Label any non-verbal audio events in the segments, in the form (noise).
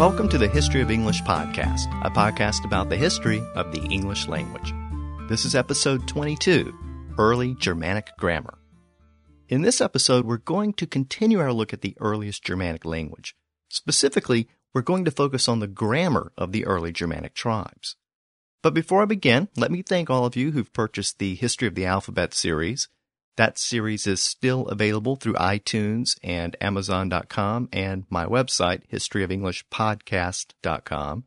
Welcome to the History of English podcast, a podcast about the history of the English language. This is episode 22 Early Germanic Grammar. In this episode, we're going to continue our look at the earliest Germanic language. Specifically, we're going to focus on the grammar of the early Germanic tribes. But before I begin, let me thank all of you who've purchased the History of the Alphabet series. That series is still available through iTunes and Amazon.com and my website, historyofenglishpodcast.com.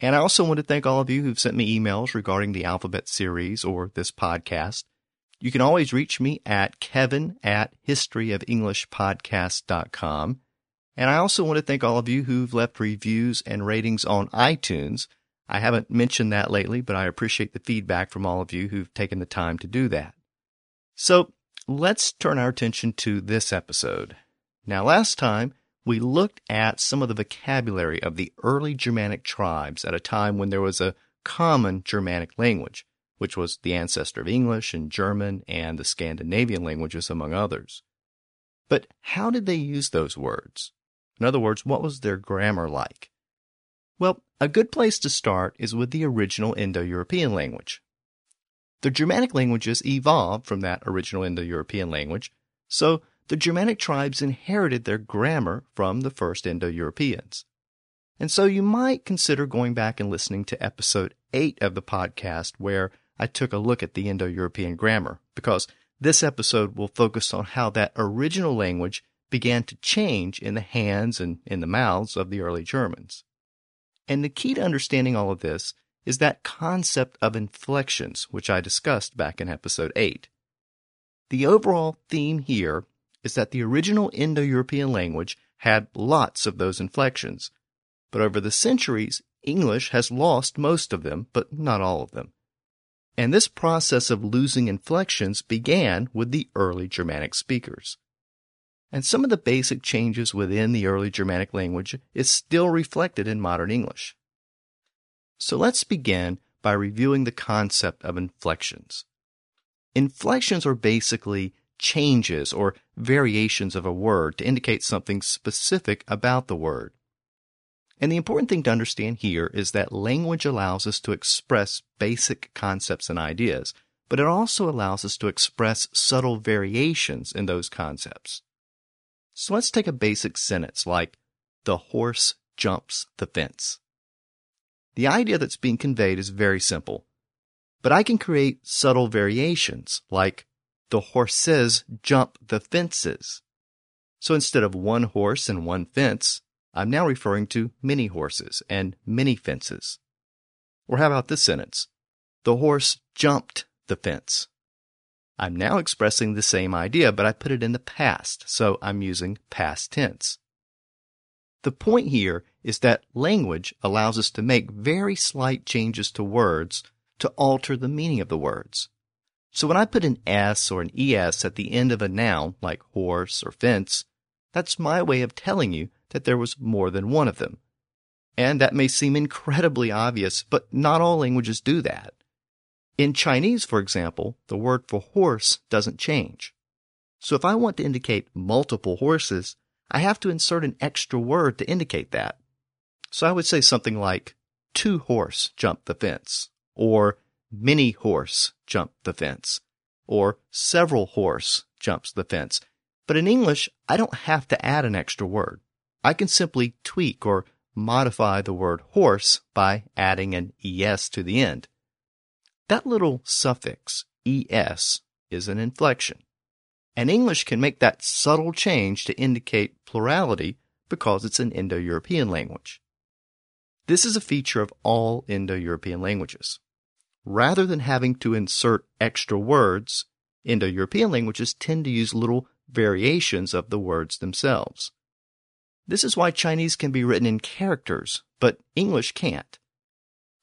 And I also want to thank all of you who've sent me emails regarding the Alphabet series or this podcast. You can always reach me at kevin at historyofenglishpodcast.com. And I also want to thank all of you who've left reviews and ratings on iTunes. I haven't mentioned that lately, but I appreciate the feedback from all of you who've taken the time to do that. So let's turn our attention to this episode. Now, last time we looked at some of the vocabulary of the early Germanic tribes at a time when there was a common Germanic language, which was the ancestor of English and German and the Scandinavian languages, among others. But how did they use those words? In other words, what was their grammar like? Well, a good place to start is with the original Indo European language. The Germanic languages evolved from that original Indo European language, so the Germanic tribes inherited their grammar from the first Indo Europeans. And so you might consider going back and listening to episode 8 of the podcast, where I took a look at the Indo European grammar, because this episode will focus on how that original language began to change in the hands and in the mouths of the early Germans. And the key to understanding all of this is that concept of inflections, which I discussed back in episode 8. The overall theme here is that the original Indo European language had lots of those inflections, but over the centuries, English has lost most of them, but not all of them. And this process of losing inflections began with the early Germanic speakers. And some of the basic changes within the early Germanic language is still reflected in modern English. So let's begin by reviewing the concept of inflections. Inflections are basically changes or variations of a word to indicate something specific about the word. And the important thing to understand here is that language allows us to express basic concepts and ideas, but it also allows us to express subtle variations in those concepts. So let's take a basic sentence like, the horse jumps the fence. The idea that's being conveyed is very simple, but I can create subtle variations like the horses jump the fences. So instead of one horse and one fence, I'm now referring to many horses and many fences. Or how about this sentence? The horse jumped the fence. I'm now expressing the same idea, but I put it in the past, so I'm using past tense. The point here is that language allows us to make very slight changes to words to alter the meaning of the words. So when I put an S or an ES at the end of a noun like horse or fence, that's my way of telling you that there was more than one of them. And that may seem incredibly obvious, but not all languages do that. In Chinese, for example, the word for horse doesn't change. So if I want to indicate multiple horses, I have to insert an extra word to indicate that. So I would say something like, two horse jumped the fence, or many horse jumped the fence, or several horse jumps the fence. But in English, I don't have to add an extra word. I can simply tweak or modify the word horse by adding an es to the end. That little suffix, es, is an inflection. And English can make that subtle change to indicate plurality because it's an Indo European language. This is a feature of all Indo European languages. Rather than having to insert extra words, Indo European languages tend to use little variations of the words themselves. This is why Chinese can be written in characters, but English can't.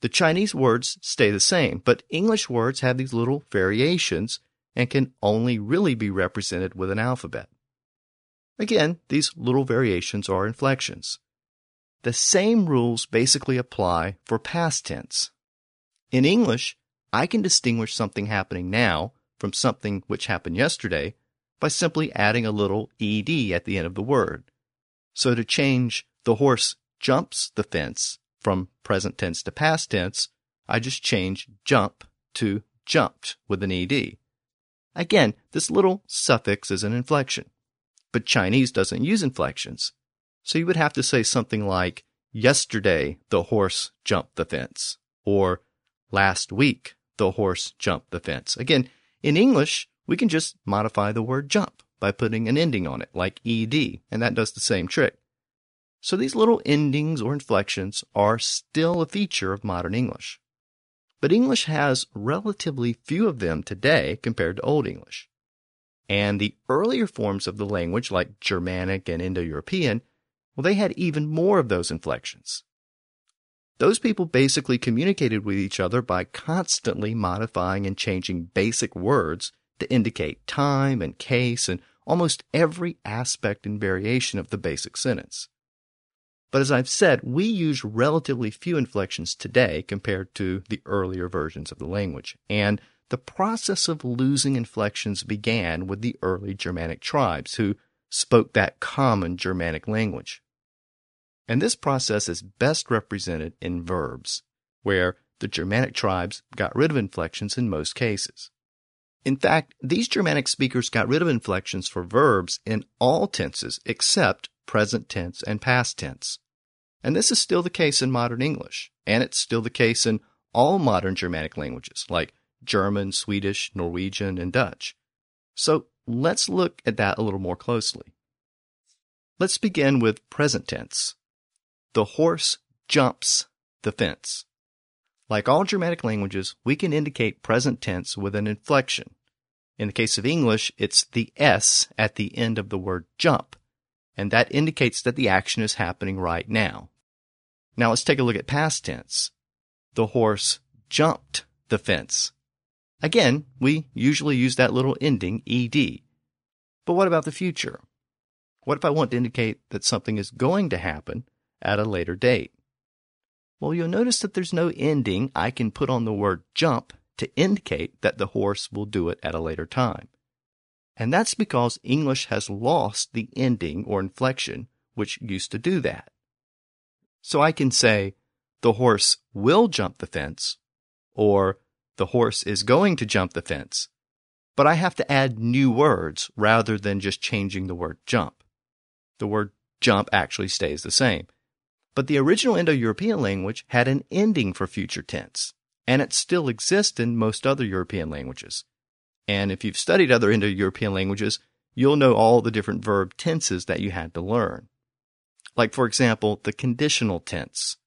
The Chinese words stay the same, but English words have these little variations and can only really be represented with an alphabet. Again, these little variations are inflections. The same rules basically apply for past tense. In English, I can distinguish something happening now from something which happened yesterday by simply adding a little ed at the end of the word. So to change the horse jumps the fence from present tense to past tense, I just change jump to jumped with an ed. Again, this little suffix is an inflection, but Chinese doesn't use inflections. So you would have to say something like, yesterday the horse jumped the fence, or last week the horse jumped the fence. Again, in English, we can just modify the word jump by putting an ending on it, like ed, and that does the same trick. So these little endings or inflections are still a feature of modern English. But English has relatively few of them today compared to Old English. And the earlier forms of the language, like Germanic and Indo European, well, they had even more of those inflections. Those people basically communicated with each other by constantly modifying and changing basic words to indicate time and case and almost every aspect and variation of the basic sentence. But as I've said, we use relatively few inflections today compared to the earlier versions of the language. And the process of losing inflections began with the early Germanic tribes who spoke that common Germanic language. And this process is best represented in verbs, where the Germanic tribes got rid of inflections in most cases. In fact, these Germanic speakers got rid of inflections for verbs in all tenses except present tense and past tense. And this is still the case in modern English, and it's still the case in all modern Germanic languages like German, Swedish, Norwegian, and Dutch. So let's look at that a little more closely. Let's begin with present tense. The horse jumps the fence. Like all Germanic languages, we can indicate present tense with an inflection. In the case of English, it's the S at the end of the word jump, and that indicates that the action is happening right now. Now let's take a look at past tense. The horse jumped the fence. Again, we usually use that little ending ed. But what about the future? What if I want to indicate that something is going to happen at a later date? Well, you'll notice that there's no ending I can put on the word jump to indicate that the horse will do it at a later time. And that's because English has lost the ending or inflection which used to do that. So I can say, the horse will jump the fence, or the horse is going to jump the fence. But I have to add new words rather than just changing the word jump. The word jump actually stays the same. But the original Indo European language had an ending for future tense, and it still exists in most other European languages. And if you've studied other Indo European languages, you'll know all the different verb tenses that you had to learn. Like, for example, the conditional tense.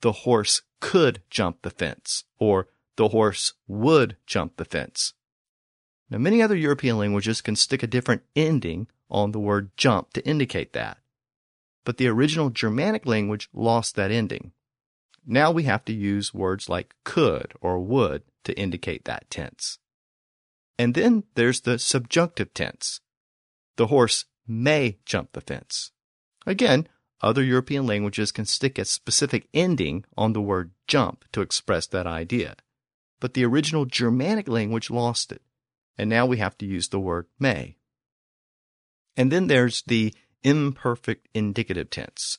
The horse could jump the fence, or the horse would jump the fence. Now, many other European languages can stick a different ending on the word jump to indicate that. But the original Germanic language lost that ending. Now we have to use words like could or would to indicate that tense. And then there's the subjunctive tense. The horse may jump the fence. Again, other European languages can stick a specific ending on the word jump to express that idea. But the original Germanic language lost it, and now we have to use the word may. And then there's the imperfect indicative tense.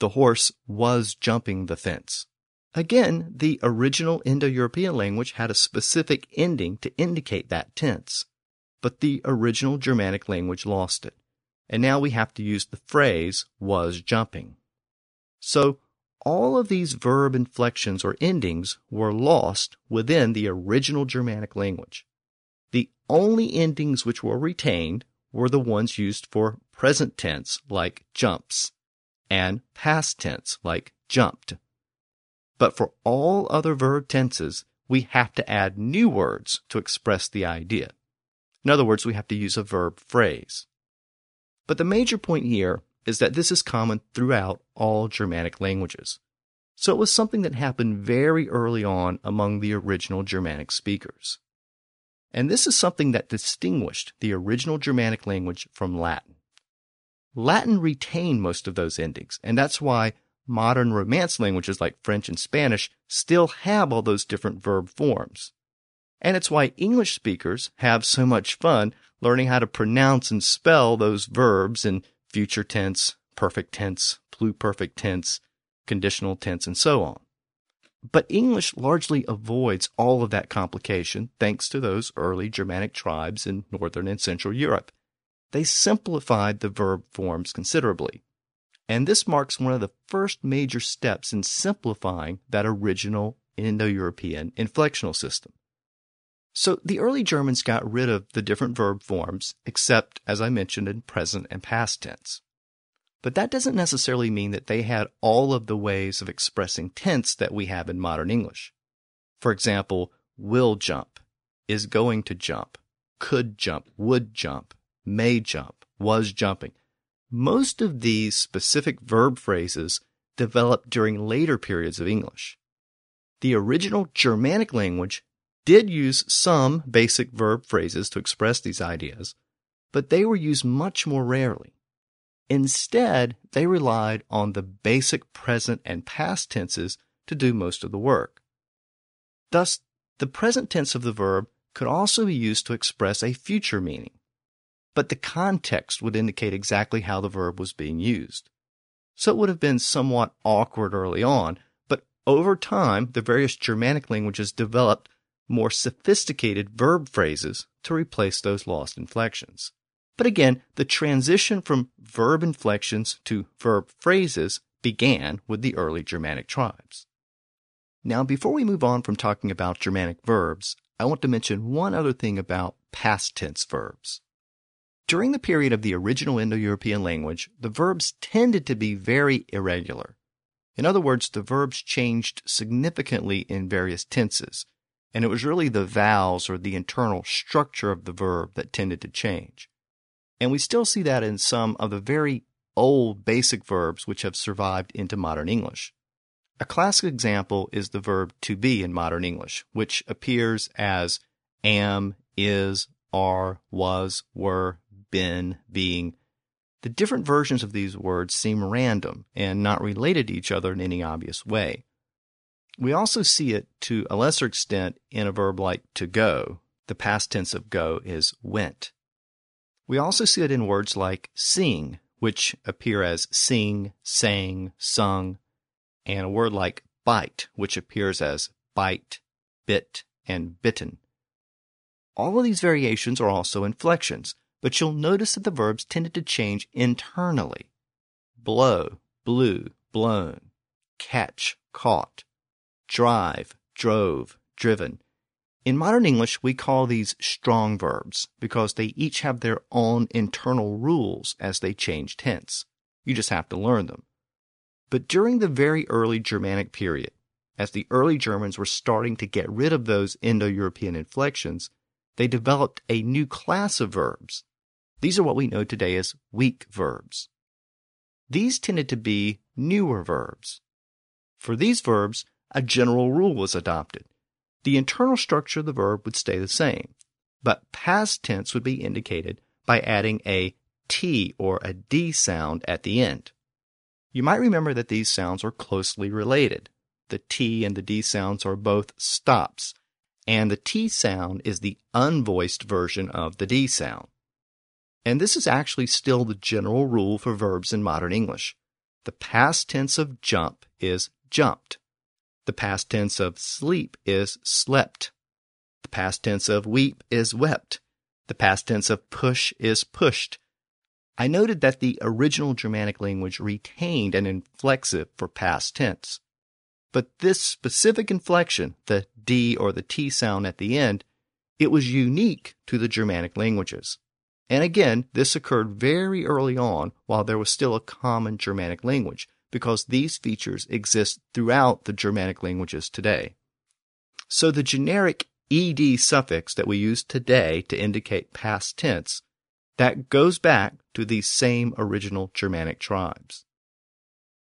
The horse was jumping the fence. Again, the original Indo-European language had a specific ending to indicate that tense, but the original Germanic language lost it and now we have to use the phrase was jumping. So all of these verb inflections or endings were lost within the original Germanic language. The only endings which were retained were the ones used for present tense like jumps and past tense like jumped. But for all other verb tenses, we have to add new words to express the idea. In other words, we have to use a verb phrase. But the major point here is that this is common throughout all Germanic languages. So it was something that happened very early on among the original Germanic speakers. And this is something that distinguished the original Germanic language from Latin. Latin retained most of those endings, and that's why modern Romance languages like French and Spanish still have all those different verb forms. And it's why English speakers have so much fun learning how to pronounce and spell those verbs in future tense, perfect tense, pluperfect tense, conditional tense, and so on. But English largely avoids all of that complication thanks to those early Germanic tribes in Northern and Central Europe. They simplified the verb forms considerably. And this marks one of the first major steps in simplifying that original Indo European inflectional system. So the early Germans got rid of the different verb forms, except, as I mentioned, in present and past tense. But that doesn't necessarily mean that they had all of the ways of expressing tense that we have in modern English. For example, will jump, is going to jump, could jump, would jump, may jump, was jumping. Most of these specific verb phrases developed during later periods of English. The original Germanic language did use some basic verb phrases to express these ideas, but they were used much more rarely. Instead, they relied on the basic present and past tenses to do most of the work. Thus, the present tense of the verb could also be used to express a future meaning, but the context would indicate exactly how the verb was being used. So it would have been somewhat awkward early on, but over time, the various Germanic languages developed more sophisticated verb phrases to replace those lost inflections. But again, the transition from verb inflections to verb phrases began with the early Germanic tribes. Now, before we move on from talking about Germanic verbs, I want to mention one other thing about past tense verbs. During the period of the original Indo European language, the verbs tended to be very irregular. In other words, the verbs changed significantly in various tenses, and it was really the vowels or the internal structure of the verb that tended to change. And we still see that in some of the very old basic verbs which have survived into modern English. A classic example is the verb to be in modern English, which appears as am, is, are, was, were, been, being. The different versions of these words seem random and not related to each other in any obvious way. We also see it to a lesser extent in a verb like to go. The past tense of go is went. We also see it in words like sing, which appear as sing, sang, sung, and a word like bite, which appears as bite, bit, and bitten. All of these variations are also inflections, but you'll notice that the verbs tended to change internally. Blow, blew, blown. Catch, caught. Drive, drove, driven. In modern English, we call these strong verbs because they each have their own internal rules as they change tense. You just have to learn them. But during the very early Germanic period, as the early Germans were starting to get rid of those Indo European inflections, they developed a new class of verbs. These are what we know today as weak verbs. These tended to be newer verbs. For these verbs, a general rule was adopted the internal structure of the verb would stay the same, but past tense would be indicated by adding a T or a D sound at the end. You might remember that these sounds are closely related. The T and the D sounds are both stops, and the T sound is the unvoiced version of the D sound. And this is actually still the general rule for verbs in modern English. The past tense of jump is jumped. The past tense of sleep is slept. The past tense of weep is wept. The past tense of push is pushed. I noted that the original Germanic language retained an inflexive for past tense. But this specific inflection, the D or the T sound at the end, it was unique to the Germanic languages. And again, this occurred very early on while there was still a common Germanic language because these features exist throughout the Germanic languages today. So the generic ed suffix that we use today to indicate past tense, that goes back to these same original Germanic tribes.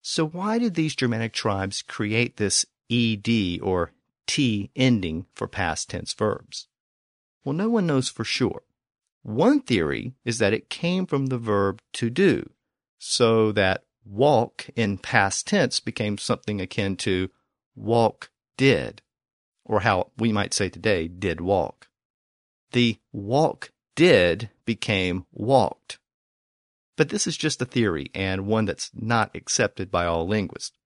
So why did these Germanic tribes create this ed or t ending for past tense verbs? Well, no one knows for sure. One theory is that it came from the verb to do, so that walk in past tense became something akin to walk did, or how we might say today, did walk. The walk did became walked. But this is just a theory and one that's not accepted by all linguists.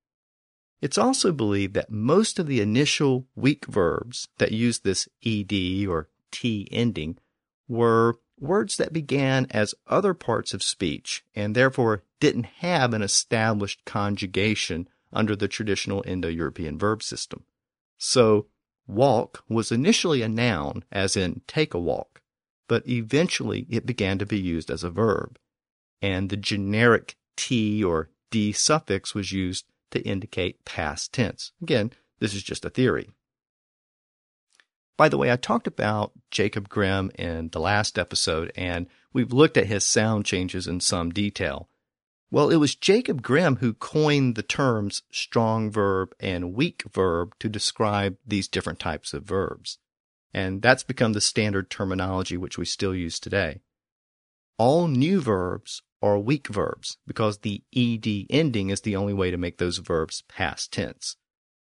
It's also believed that most of the initial weak verbs that use this ed or t ending were words that began as other parts of speech and therefore didn't have an established conjugation under the traditional Indo European verb system. So, walk was initially a noun, as in take a walk, but eventually it began to be used as a verb, and the generic t or d suffix was used to indicate past tense. Again, this is just a theory. By the way, I talked about Jacob Grimm in the last episode, and we've looked at his sound changes in some detail. Well, it was Jacob Grimm who coined the terms strong verb and weak verb to describe these different types of verbs. And that's become the standard terminology which we still use today. All new verbs are weak verbs because the ed ending is the only way to make those verbs past tense.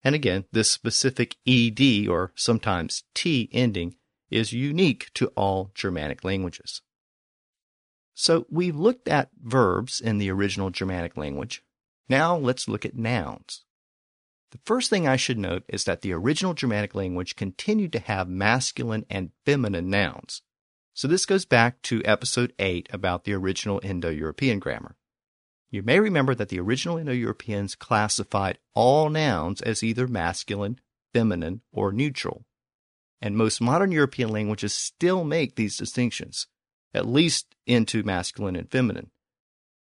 And again, this specific ed or sometimes t ending is unique to all Germanic languages. So we've looked at verbs in the original Germanic language. Now let's look at nouns. The first thing I should note is that the original Germanic language continued to have masculine and feminine nouns. So this goes back to episode 8 about the original Indo European grammar. You may remember that the original Indo Europeans classified all nouns as either masculine, feminine, or neutral. And most modern European languages still make these distinctions, at least into masculine and feminine.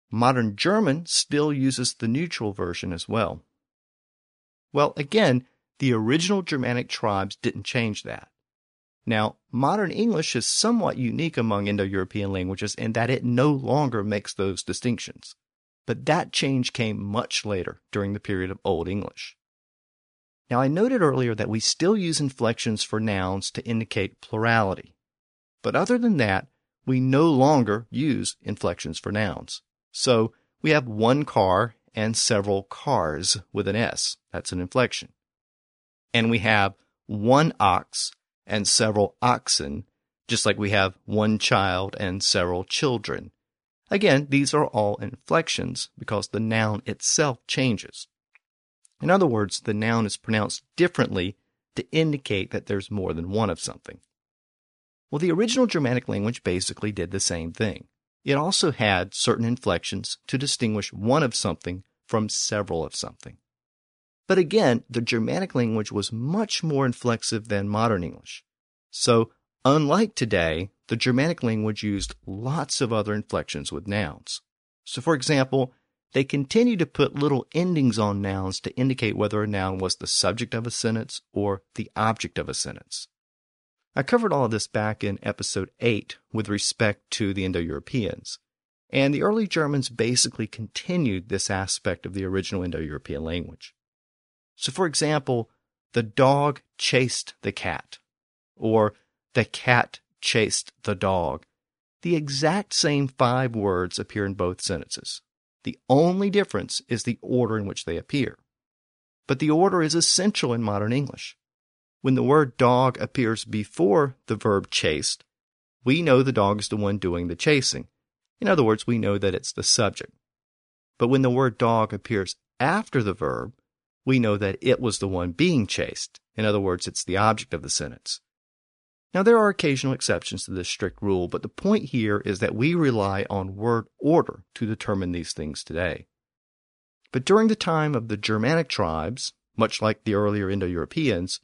Modern German still uses the neutral version as well. Well, again, the original Germanic tribes didn't change that. Now, modern English is somewhat unique among Indo European languages in that it no longer makes those distinctions. But that change came much later during the period of Old English. Now, I noted earlier that we still use inflections for nouns to indicate plurality. But other than that, we no longer use inflections for nouns. So we have one car and several cars with an S. That's an inflection. And we have one ox and several oxen, just like we have one child and several children. Again, these are all inflections because the noun itself changes. In other words, the noun is pronounced differently to indicate that there's more than one of something. Well, the original Germanic language basically did the same thing. It also had certain inflections to distinguish one of something from several of something. But again, the Germanic language was much more inflexive than modern English. So, unlike today, the Germanic language used lots of other inflections with nouns. So, for example, they continued to put little endings on nouns to indicate whether a noun was the subject of a sentence or the object of a sentence. I covered all of this back in episode 8 with respect to the Indo Europeans, and the early Germans basically continued this aspect of the original Indo European language. So, for example, the dog chased the cat, or the cat chased the dog. The exact same five words appear in both sentences. The only difference is the order in which they appear. But the order is essential in modern English. When the word dog appears before the verb chased, we know the dog is the one doing the chasing. In other words, we know that it's the subject. But when the word dog appears after the verb, we know that it was the one being chased. In other words, it's the object of the sentence. Now, there are occasional exceptions to this strict rule, but the point here is that we rely on word order to determine these things today. But during the time of the Germanic tribes, much like the earlier Indo Europeans,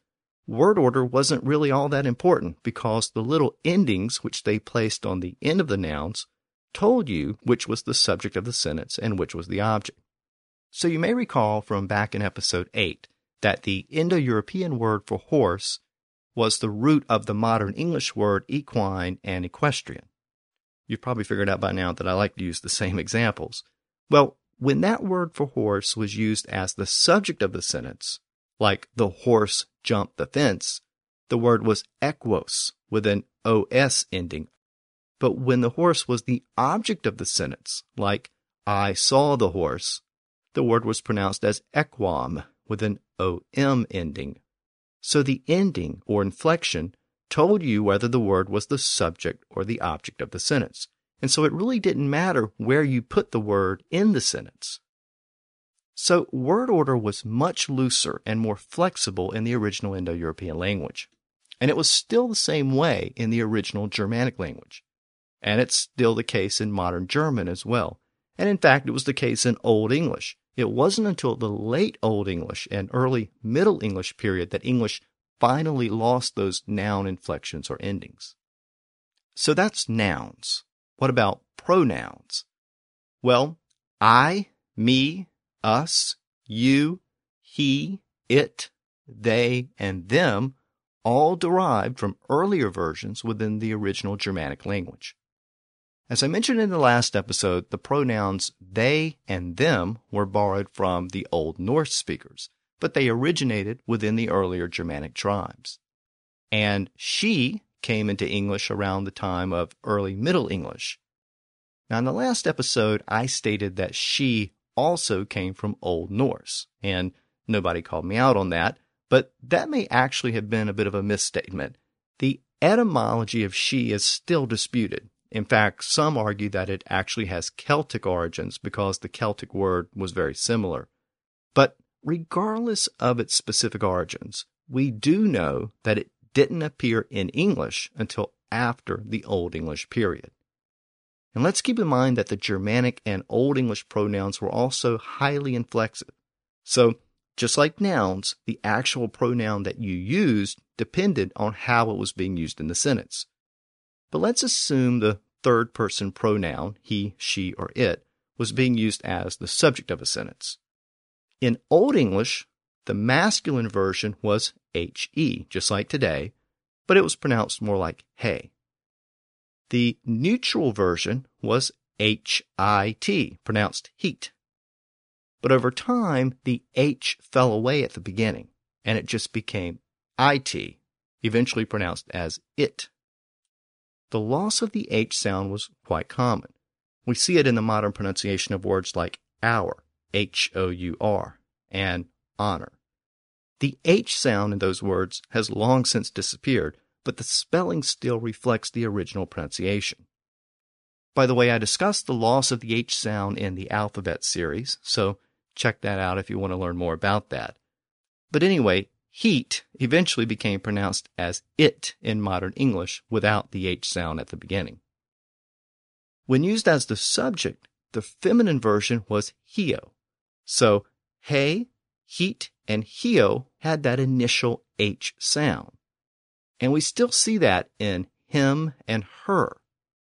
word order wasn't really all that important because the little endings which they placed on the end of the nouns told you which was the subject of the sentence and which was the object. So you may recall from back in episode 8 that the Indo European word for horse was the root of the modern English word equine and equestrian. You've probably figured out by now that I like to use the same examples. Well, when that word for horse was used as the subject of the sentence, like the horse jumped the fence, the word was equos with an os ending. But when the horse was the object of the sentence, like I saw the horse, the word was pronounced as equom with an om ending. So the ending or inflection told you whether the word was the subject or the object of the sentence. And so it really didn't matter where you put the word in the sentence. So word order was much looser and more flexible in the original Indo European language. And it was still the same way in the original Germanic language. And it's still the case in modern German as well. And in fact, it was the case in Old English. It wasn't until the late Old English and early Middle English period that English finally lost those noun inflections or endings. So that's nouns. What about pronouns? Well, I, me, us, you, he, it, they, and them all derived from earlier versions within the original Germanic language. As I mentioned in the last episode, the pronouns they and them were borrowed from the Old Norse speakers, but they originated within the earlier Germanic tribes. And she came into English around the time of early Middle English. Now, in the last episode, I stated that she also came from Old Norse, and nobody called me out on that, but that may actually have been a bit of a misstatement. The etymology of she is still disputed, in fact, some argue that it actually has Celtic origins because the Celtic word was very similar. But regardless of its specific origins, we do know that it didn't appear in English until after the Old English period. And let's keep in mind that the Germanic and Old English pronouns were also highly inflexive. So, just like nouns, the actual pronoun that you used depended on how it was being used in the sentence. But let's assume the third person pronoun, he, she, or it, was being used as the subject of a sentence. In Old English, the masculine version was he, just like today, but it was pronounced more like hey. The neutral version was hit, pronounced heat. But over time, the h fell away at the beginning, and it just became it, eventually pronounced as it the loss of the H sound was quite common. We see it in the modern pronunciation of words like our, H O U R, and honor. The H sound in those words has long since disappeared, but the spelling still reflects the original pronunciation. By the way, I discussed the loss of the H sound in the alphabet series, so check that out if you want to learn more about that. But anyway, Heat eventually became pronounced as it in modern English without the H sound at the beginning. When used as the subject, the feminine version was hio. So he, heat, and hio had that initial H sound. And we still see that in him and her,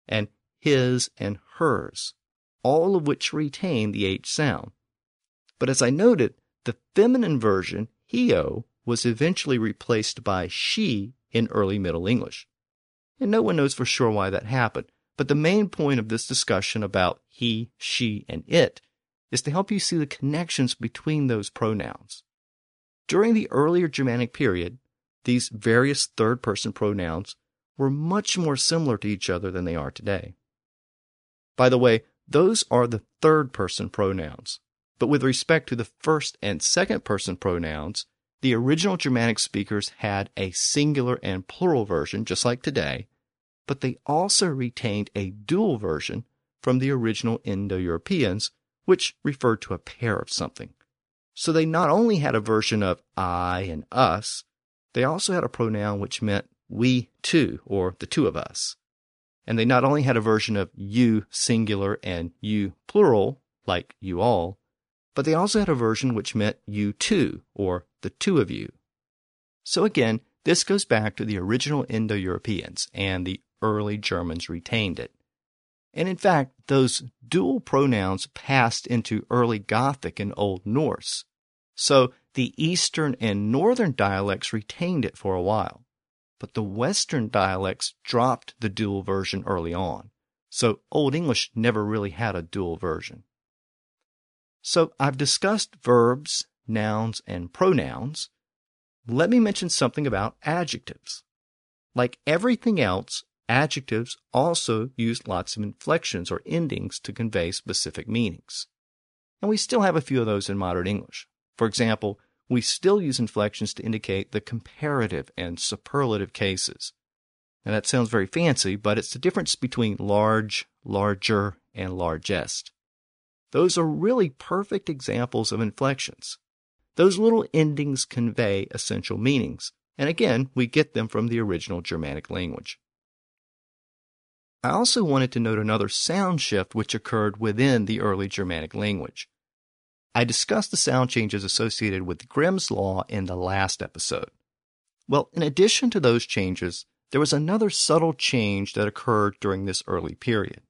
and his and hers, all of which retain the H sound. But as I noted, the feminine version, hio, was eventually replaced by she in early Middle English. And no one knows for sure why that happened, but the main point of this discussion about he, she, and it is to help you see the connections between those pronouns. During the earlier Germanic period, these various third person pronouns were much more similar to each other than they are today. By the way, those are the third person pronouns. But with respect to the first and second person pronouns, the original Germanic speakers had a singular and plural version, just like today, but they also retained a dual version from the original Indo Europeans, which referred to a pair of something. So they not only had a version of I and us, they also had a pronoun which meant we two, or the two of us. And they not only had a version of you singular and you plural, like you all, but they also had a version which meant you two, or the two of you. So again, this goes back to the original Indo Europeans, and the early Germans retained it. And in fact, those dual pronouns passed into early Gothic and Old Norse. So the Eastern and Northern dialects retained it for a while, but the Western dialects dropped the dual version early on. So Old English never really had a dual version. So I've discussed verbs, nouns, and pronouns. Let me mention something about adjectives. Like everything else, adjectives also use lots of inflections or endings to convey specific meanings. And we still have a few of those in modern English. For example, we still use inflections to indicate the comparative and superlative cases. Now that sounds very fancy, but it's the difference between large, larger, and largest. Those are really perfect examples of inflections. Those little endings convey essential meanings, and again, we get them from the original Germanic language. I also wanted to note another sound shift which occurred within the early Germanic language. I discussed the sound changes associated with Grimm's Law in the last episode. Well, in addition to those changes, there was another subtle change that occurred during this early period.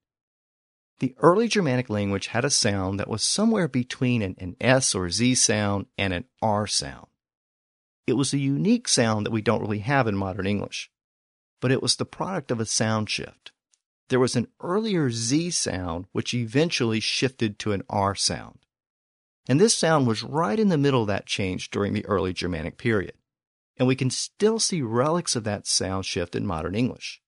The early Germanic language had a sound that was somewhere between an, an S or Z sound and an R sound. It was a unique sound that we don't really have in modern English, but it was the product of a sound shift. There was an earlier Z sound which eventually shifted to an R sound. And this sound was right in the middle of that change during the early Germanic period. And we can still see relics of that sound shift in modern English.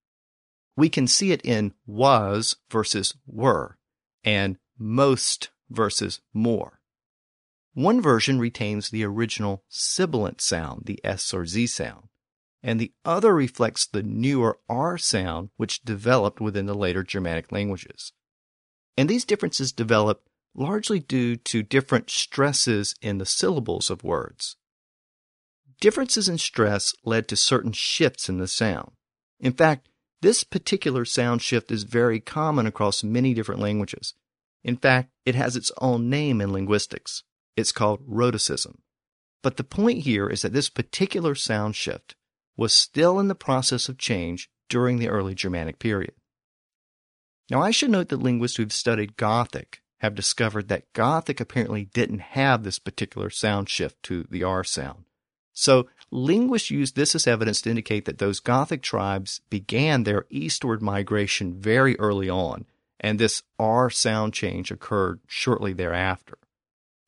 We can see it in was versus were and most versus more. One version retains the original sibilant sound, the S or Z sound, and the other reflects the newer R sound which developed within the later Germanic languages. And these differences develop largely due to different stresses in the syllables of words. Differences in stress led to certain shifts in the sound. In fact, this particular sound shift is very common across many different languages. In fact, it has its own name in linguistics. It's called rhotacism. But the point here is that this particular sound shift was still in the process of change during the early Germanic period. Now, I should note that linguists who've studied Gothic have discovered that Gothic apparently didn't have this particular sound shift to the R sound. So, linguists use this as evidence to indicate that those Gothic tribes began their eastward migration very early on, and this R sound change occurred shortly thereafter.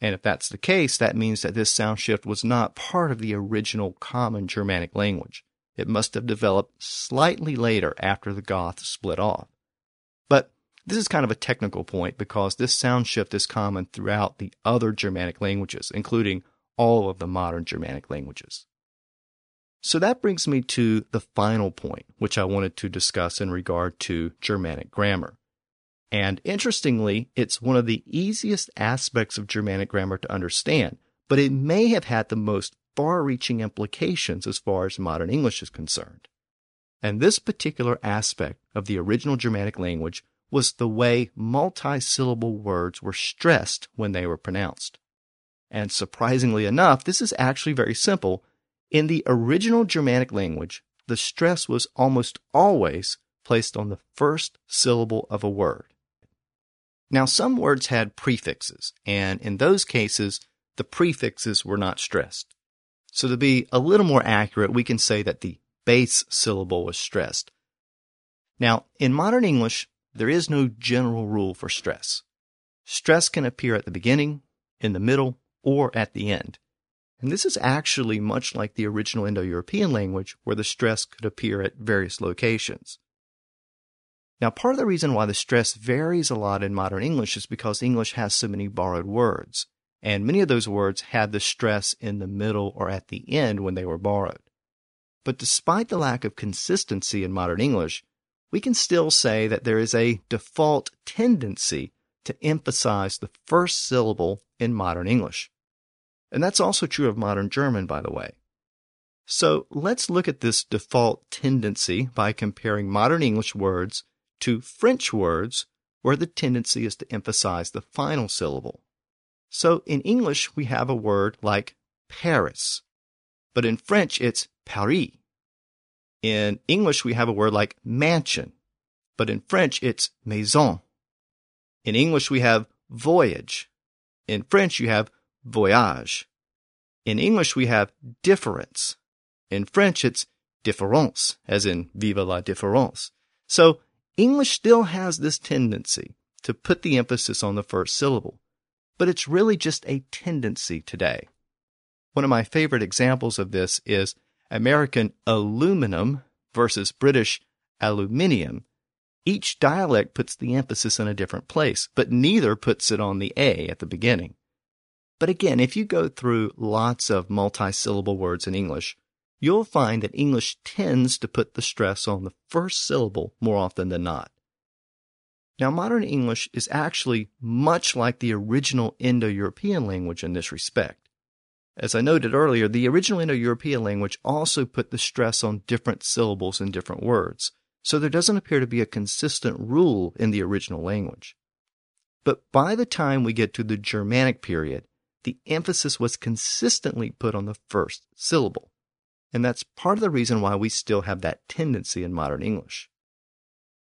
And if that's the case, that means that this sound shift was not part of the original common Germanic language. It must have developed slightly later after the Goths split off. But this is kind of a technical point because this sound shift is common throughout the other Germanic languages, including all of the modern Germanic languages. So that brings me to the final point, which I wanted to discuss in regard to Germanic grammar. And interestingly, it's one of the easiest aspects of Germanic grammar to understand, but it may have had the most far reaching implications as far as modern English is concerned. And this particular aspect of the original Germanic language was the way multisyllable words were stressed when they were pronounced. And surprisingly enough, this is actually very simple. In the original Germanic language, the stress was almost always placed on the first syllable of a word. Now, some words had prefixes, and in those cases, the prefixes were not stressed. So, to be a little more accurate, we can say that the base syllable was stressed. Now, in modern English, there is no general rule for stress. Stress can appear at the beginning, in the middle, or at the end. And this is actually much like the original Indo European language, where the stress could appear at various locations. Now, part of the reason why the stress varies a lot in modern English is because English has so many borrowed words, and many of those words had the stress in the middle or at the end when they were borrowed. But despite the lack of consistency in modern English, we can still say that there is a default tendency to emphasize the first syllable in modern English. And that's also true of modern German, by the way. So let's look at this default tendency by comparing modern English words to French words where the tendency is to emphasize the final syllable. So in English, we have a word like Paris, but in French, it's Paris. In English, we have a word like mansion, but in French, it's maison. In English, we have voyage. In French, you have voyage. In English, we have difference. In French, it's différence, as in vive la différence. So English still has this tendency to put the emphasis on the first syllable, but it's really just a tendency today. One of my favorite examples of this is American aluminum versus British aluminium. Each dialect puts the emphasis in a different place, but neither puts it on the A at the beginning. But again, if you go through lots of multisyllable words in English, you'll find that English tends to put the stress on the first syllable more often than not. Now, modern English is actually much like the original Indo European language in this respect. As I noted earlier, the original Indo European language also put the stress on different syllables in different words, so there doesn't appear to be a consistent rule in the original language. But by the time we get to the Germanic period, the emphasis was consistently put on the first syllable. And that's part of the reason why we still have that tendency in modern English.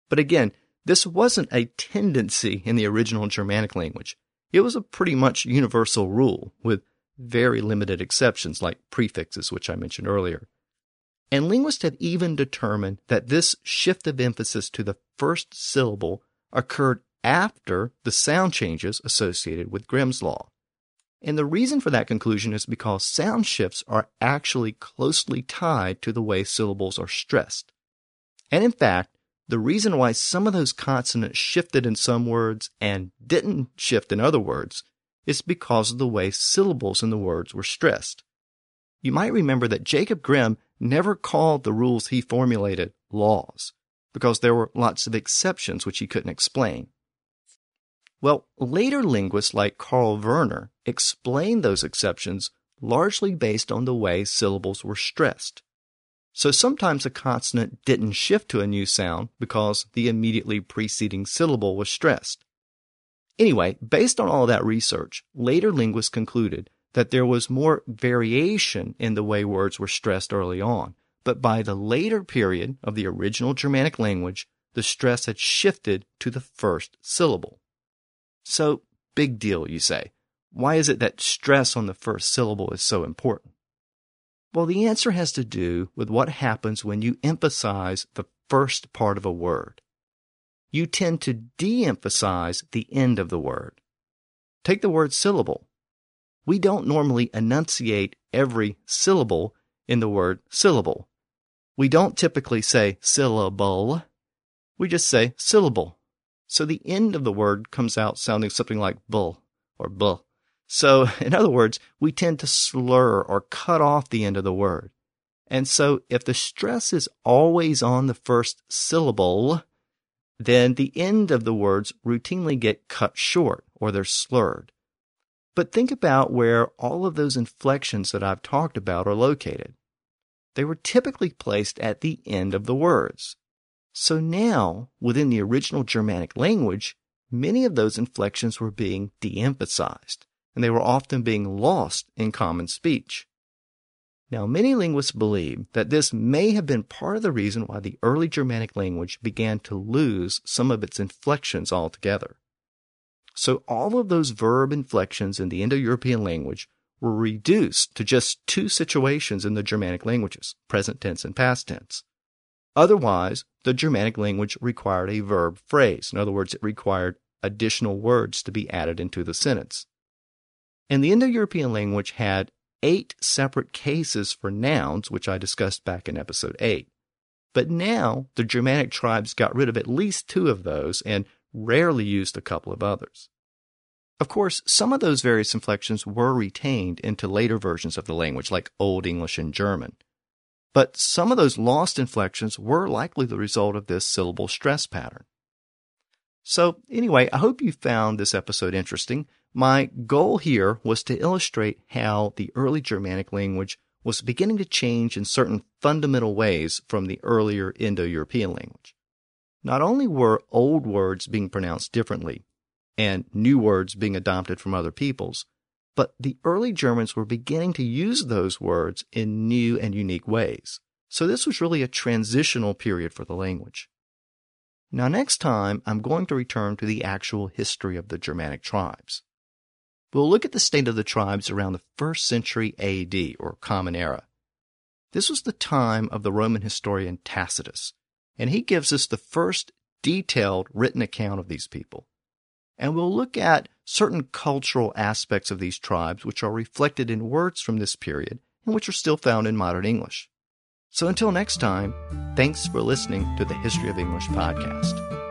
But again, this wasn't a tendency in the original Germanic language. It was a pretty much universal rule, with very limited exceptions like prefixes, which I mentioned earlier. And linguists have even determined that this shift of emphasis to the first syllable occurred after the sound changes associated with Grimm's Law. And the reason for that conclusion is because sound shifts are actually closely tied to the way syllables are stressed. And in fact, the reason why some of those consonants shifted in some words and didn't shift in other words is because of the way syllables in the words were stressed. You might remember that Jacob Grimm never called the rules he formulated laws because there were lots of exceptions which he couldn't explain. Well, later linguists like Karl Verner explained those exceptions largely based on the way syllables were stressed. So sometimes a consonant didn't shift to a new sound because the immediately preceding syllable was stressed. Anyway, based on all that research, later linguists concluded that there was more variation in the way words were stressed early on, but by the later period of the original Germanic language, the stress had shifted to the first syllable. So, big deal, you say. Why is it that stress on the first syllable is so important? Well, the answer has to do with what happens when you emphasize the first part of a word. You tend to de emphasize the end of the word. Take the word syllable. We don't normally enunciate every syllable in the word syllable. We don't typically say syllable. We just say syllable. So the end of the word comes out sounding something like bull or bull. So, (laughs) in other words, we tend to slur or cut off the end of the word. And so, if the stress is always on the first syllable, then the end of the words routinely get cut short or they're slurred. But think about where all of those inflections that I've talked about are located. They were typically placed at the end of the words. So now, within the original Germanic language, many of those inflections were being de emphasized, and they were often being lost in common speech. Now, many linguists believe that this may have been part of the reason why the early Germanic language began to lose some of its inflections altogether. So, all of those verb inflections in the Indo European language were reduced to just two situations in the Germanic languages present tense and past tense. Otherwise, the Germanic language required a verb phrase. In other words, it required additional words to be added into the sentence. And the Indo European language had eight separate cases for nouns, which I discussed back in episode 8. But now the Germanic tribes got rid of at least two of those and rarely used a couple of others. Of course, some of those various inflections were retained into later versions of the language, like Old English and German. But some of those lost inflections were likely the result of this syllable stress pattern. So, anyway, I hope you found this episode interesting. My goal here was to illustrate how the early Germanic language was beginning to change in certain fundamental ways from the earlier Indo European language. Not only were old words being pronounced differently and new words being adopted from other peoples, but the early Germans were beginning to use those words in new and unique ways. So this was really a transitional period for the language. Now, next time, I'm going to return to the actual history of the Germanic tribes. We'll look at the state of the tribes around the first century AD, or Common Era. This was the time of the Roman historian Tacitus, and he gives us the first detailed written account of these people and we'll look at certain cultural aspects of these tribes which are reflected in words from this period and which are still found in modern English. So until next time, thanks for listening to the History of English podcast.